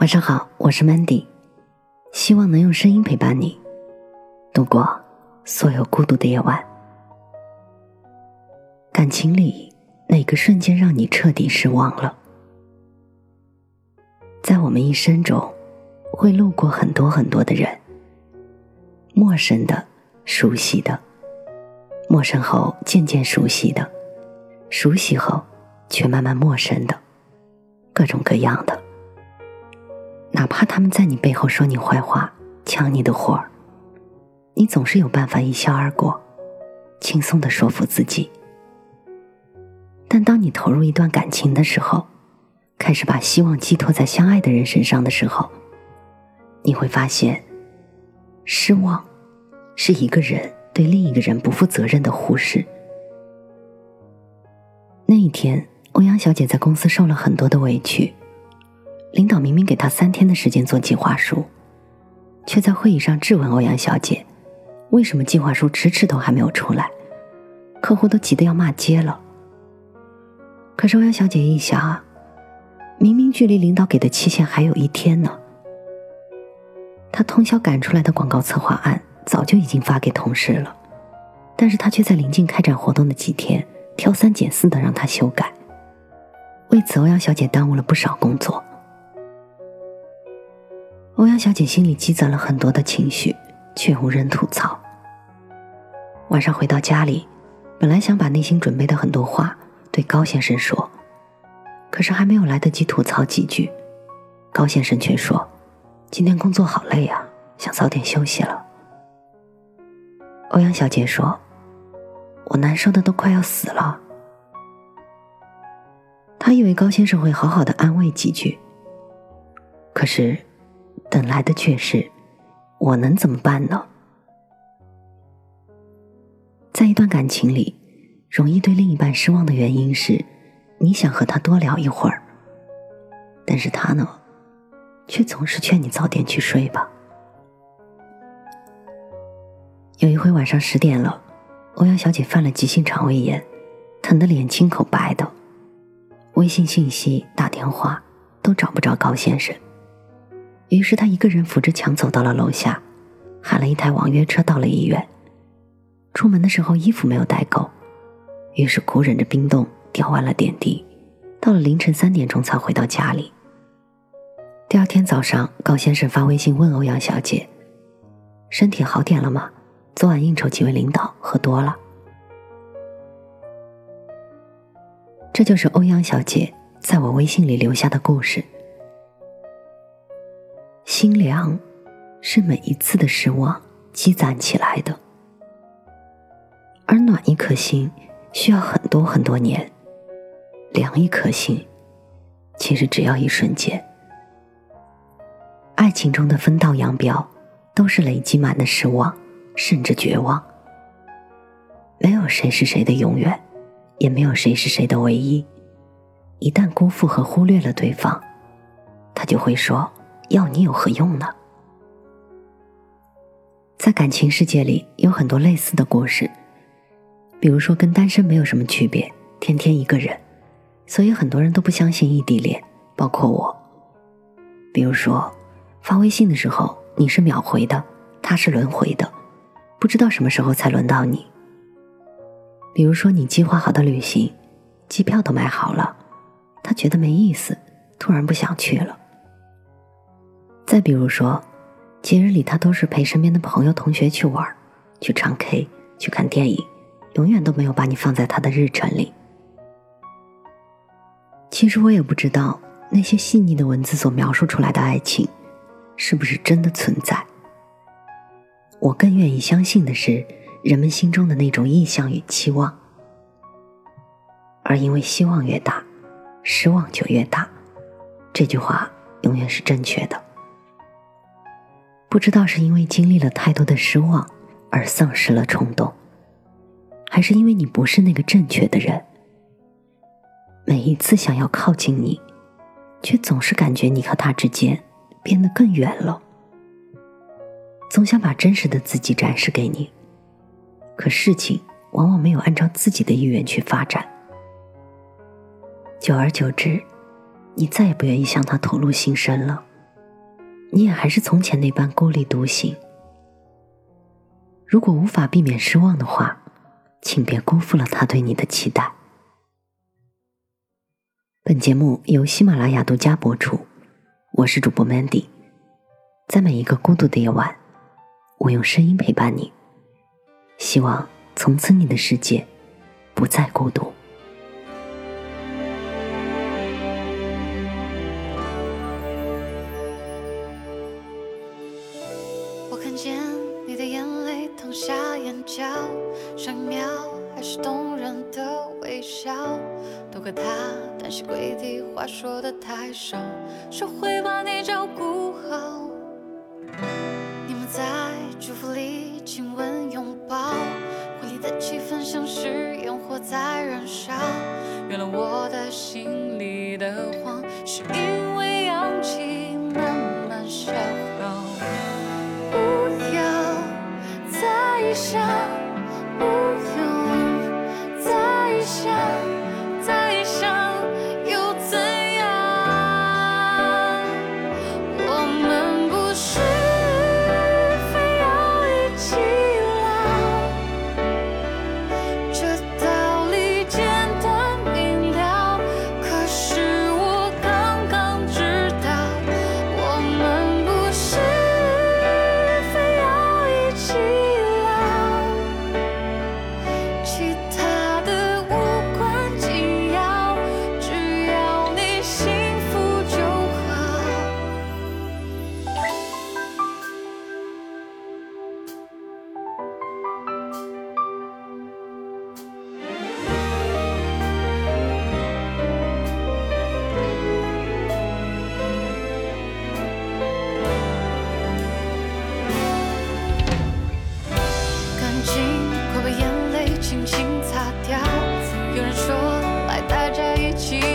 晚上好，我是 Mandy，希望能用声音陪伴你度过所有孤独的夜晚。感情里哪个瞬间让你彻底失望了？在我们一生中，会路过很多很多的人，陌生的、熟悉的，陌生后渐渐熟悉的，熟悉后却慢慢陌生的，各种各样的。哪怕他们在你背后说你坏话、抢你的活儿，你总是有办法一笑而过，轻松的说服自己。但当你投入一段感情的时候，开始把希望寄托在相爱的人身上的时候，你会发现，失望是一个人对另一个人不负责任的忽视。那一天，欧阳小姐在公司受了很多的委屈。领导明明给他三天的时间做计划书，却在会议上质问欧阳小姐：“为什么计划书迟迟都还没有出来？客户都急得要骂街了。”可是欧阳小姐一想啊，明明距离领导给的期限还有一天呢。她通宵赶出来的广告策划案早就已经发给同事了，但是她却在临近开展活动的几天挑三拣四的让他修改。为此，欧阳小姐耽误了不少工作。欧阳小姐心里积攒了很多的情绪，却无人吐槽。晚上回到家里，本来想把内心准备的很多话对高先生说，可是还没有来得及吐槽几句，高先生却说：“今天工作好累啊，想早点休息了。”欧阳小姐说：“我难受的都快要死了。”她以为高先生会好好的安慰几句，可是。等来的却是，我能怎么办呢？在一段感情里，容易对另一半失望的原因是，你想和他多聊一会儿，但是他呢，却总是劝你早点去睡吧。有一回晚上十点了，欧阳小姐犯了急性肠胃炎，疼得脸青口白的，微信信息、打电话都找不着高先生。于是他一个人扶着墙走到了楼下，喊了一台网约车到了医院。出门的时候衣服没有带够，于是苦忍着冰冻吊完了点滴，到了凌晨三点钟才回到家里。第二天早上，高先生发微信问欧阳小姐：“身体好点了吗？昨晚应酬几位领导，喝多了。”这就是欧阳小姐在我微信里留下的故事。心凉，是每一次的失望积攒起来的；而暖一颗心需要很多很多年，凉一颗心其实只要一瞬间。爱情中的分道扬镳，都是累积满的失望，甚至绝望。没有谁是谁的永远，也没有谁是谁的唯一。一旦辜负和忽略了对方，他就会说。要你有何用呢？在感情世界里有很多类似的故事，比如说跟单身没有什么区别，天天一个人，所以很多人都不相信异地恋，包括我。比如说发微信的时候你是秒回的，他是轮回的，不知道什么时候才轮到你。比如说你计划好的旅行，机票都买好了，他觉得没意思，突然不想去了。再比如说，节日里他都是陪身边的朋友、同学去玩，去唱 K，去看电影，永远都没有把你放在他的日程里。其实我也不知道那些细腻的文字所描述出来的爱情，是不是真的存在。我更愿意相信的是人们心中的那种意向与期望，而因为希望越大，失望就越大。这句话永远是正确的。不知道是因为经历了太多的失望而丧失了冲动，还是因为你不是那个正确的人。每一次想要靠近你，却总是感觉你和他之间变得更远了。总想把真实的自己展示给你，可事情往往没有按照自己的意愿去发展。久而久之，你再也不愿意向他吐露心声了。你也还是从前那般孤立独行。如果无法避免失望的话，请别辜负了他对你的期待。本节目由喜马拉雅独家播出，我是主播 Mandy，在每一个孤独的夜晚，我用声音陪伴你，希望从此你的世界不再孤独。见你的眼泪淌下眼角上一秒还是动人的微笑，都怪他单膝跪地，话说的太少，说会把你照顾好。你们在祝福里亲吻拥抱，婚礼的气氛像是烟火在燃烧。原来我的心里的再想。这